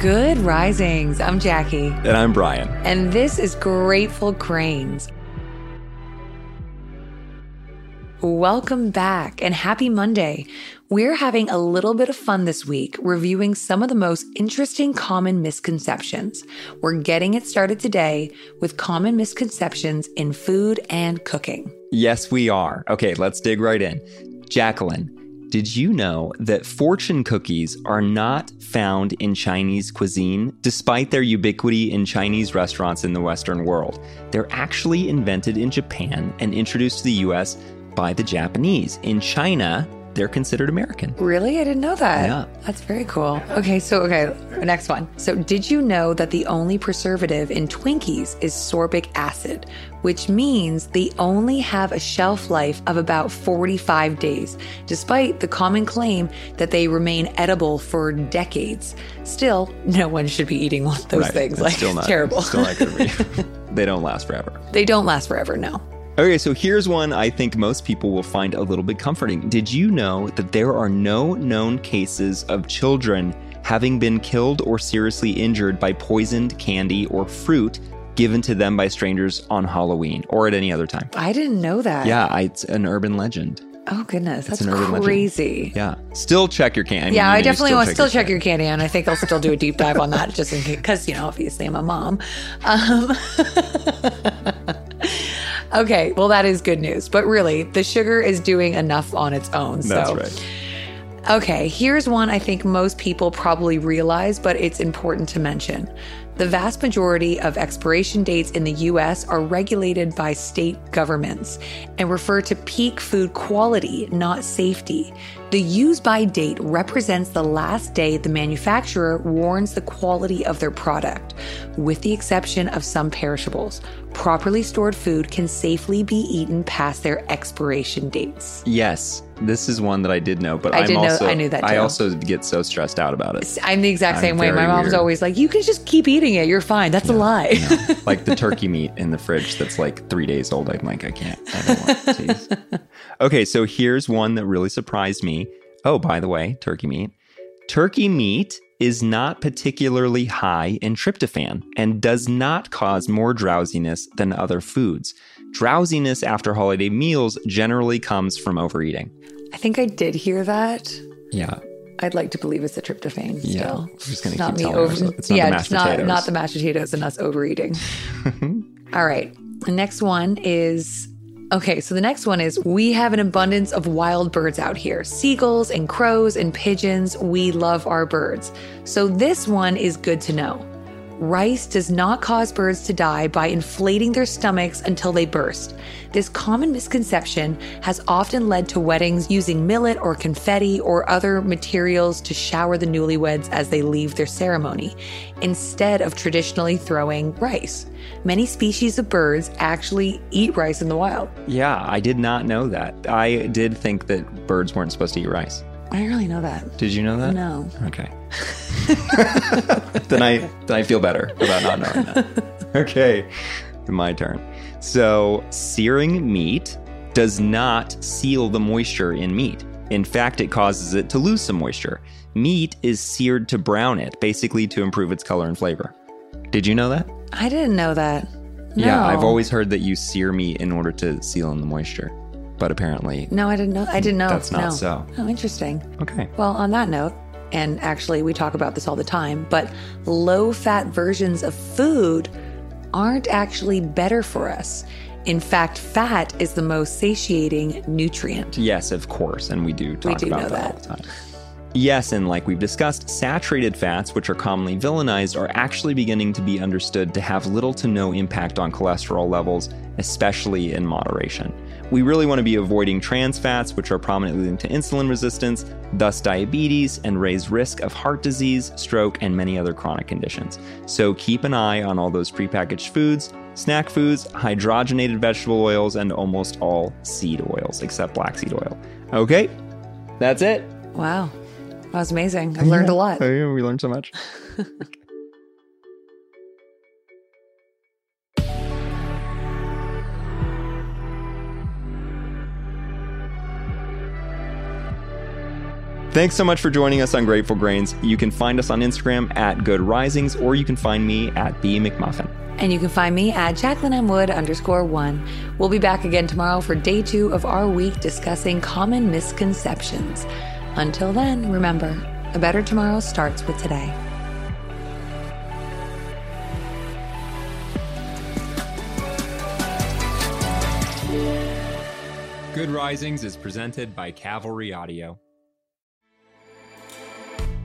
Good risings. I'm Jackie. And I'm Brian. And this is Grateful Grains. Welcome back and happy Monday. We're having a little bit of fun this week reviewing some of the most interesting common misconceptions. We're getting it started today with common misconceptions in food and cooking. Yes, we are. Okay, let's dig right in. Jacqueline, did you know that fortune cookies are not found in Chinese cuisine, despite their ubiquity in Chinese restaurants in the Western world? They're actually invented in Japan and introduced to the US by the Japanese. In China, they're considered American. Really? I didn't know that. Yeah. That's very cool. Okay, so, okay, next one. So, did you know that the only preservative in Twinkies is sorbic acid, which means they only have a shelf life of about 45 days, despite the common claim that they remain edible for decades? Still, no one should be eating one of those Right, things. it's Like, still not, terrible. Still not they don't last forever. they don't last forever, no. Okay, so here's one I think most people will find a little bit comforting. Did you know that there are no known cases of children having been killed or seriously injured by poisoned candy or fruit given to them by strangers on Halloween or at any other time? I didn't know that. Yeah, I- it's an urban legend. Oh, goodness. That's urban legend. crazy. Yeah. Still check your candy. Yeah, mean, I you definitely want to still check your your candy, and I think I'll still do a deep dive on that just in case, because you know, obviously I'm a mom. Um, okay, well that is good news, but really, the sugar is doing enough on its own. That's right. okay, here's one I think most people probably realize, but it's important to mention. The vast majority of expiration dates in the US are regulated by state governments and refer to peak food quality, not safety. The use by date represents the last day the manufacturer warns the quality of their product, with the exception of some perishables. Properly stored food can safely be eaten past their expiration dates. Yes, this is one that I did know, but I did know- also I knew that I also get so stressed out about it. I'm the exact I'm same way. My mom's weird. always like, you can just keep eating it. You're fine. That's a lie. like the turkey meat in the fridge that's like three days old. I'm like, I can't. I don't want to taste. Okay, so here's one that really surprised me. Oh, by the way, turkey meat. Turkey meat is not particularly high in tryptophan and does not cause more drowsiness than other foods. Drowsiness after holiday meals generally comes from overeating. I think I did hear that. Yeah. I'd like to believe it's the tryptophan Yeah, still. we're just gonna not keep me telling over. ourselves. It's not the yeah, mashed it's not potatoes. not the mashed potatoes and us overeating. All right. The next one is okay. So the next one is we have an abundance of wild birds out here seagulls and crows and pigeons. We love our birds. So this one is good to know. Rice does not cause birds to die by inflating their stomachs until they burst. This common misconception has often led to weddings using millet or confetti or other materials to shower the newlyweds as they leave their ceremony, instead of traditionally throwing rice. Many species of birds actually eat rice in the wild. Yeah, I did not know that. I did think that birds weren't supposed to eat rice. I didn't really know that. Did you know that? No. Okay. then I then I feel better about not knowing that. Okay. My turn. So, searing meat does not seal the moisture in meat. In fact, it causes it to lose some moisture. Meat is seared to brown it, basically to improve its color and flavor. Did you know that? I didn't know that. Yeah, I've always heard that you sear meat in order to seal in the moisture. But apparently, No, I didn't know. I didn't know. That's not no. so. Oh, interesting. okay. Well, on that note, and actually we talk about this all the time, but low fat versions of food aren't actually better for us. In fact, fat is the most satiating nutrient. Yes, of course, and we do talk do about that, all the time. Yes, and like we've discussed, saturated fats, which are commonly villainized, are actually beginning to be understood to have little to no impact on cholesterol levels, especially in moderation. We really want to be avoiding trans fats, which are prominently linked to insulin resistance, thus diabetes, and raise risk of heart disease, stroke, and many other chronic conditions. So keep an eye on all those prepackaged foods, snack foods, hydrogenated vegetable oils, and almost all seed oils, except black seed oil. Okay, that's it. Wow. That was amazing. I've learned a lot. Oh, yeah, we learned so much. Thanks so much for joining us on Grateful Grains. You can find us on Instagram at Good Risings, or you can find me at B McMuffin. And you can find me at Jacqueline M. Wood underscore one. We'll be back again tomorrow for day two of our week discussing common misconceptions. Until then, remember, a better tomorrow starts with today. Good Risings is presented by Cavalry Audio.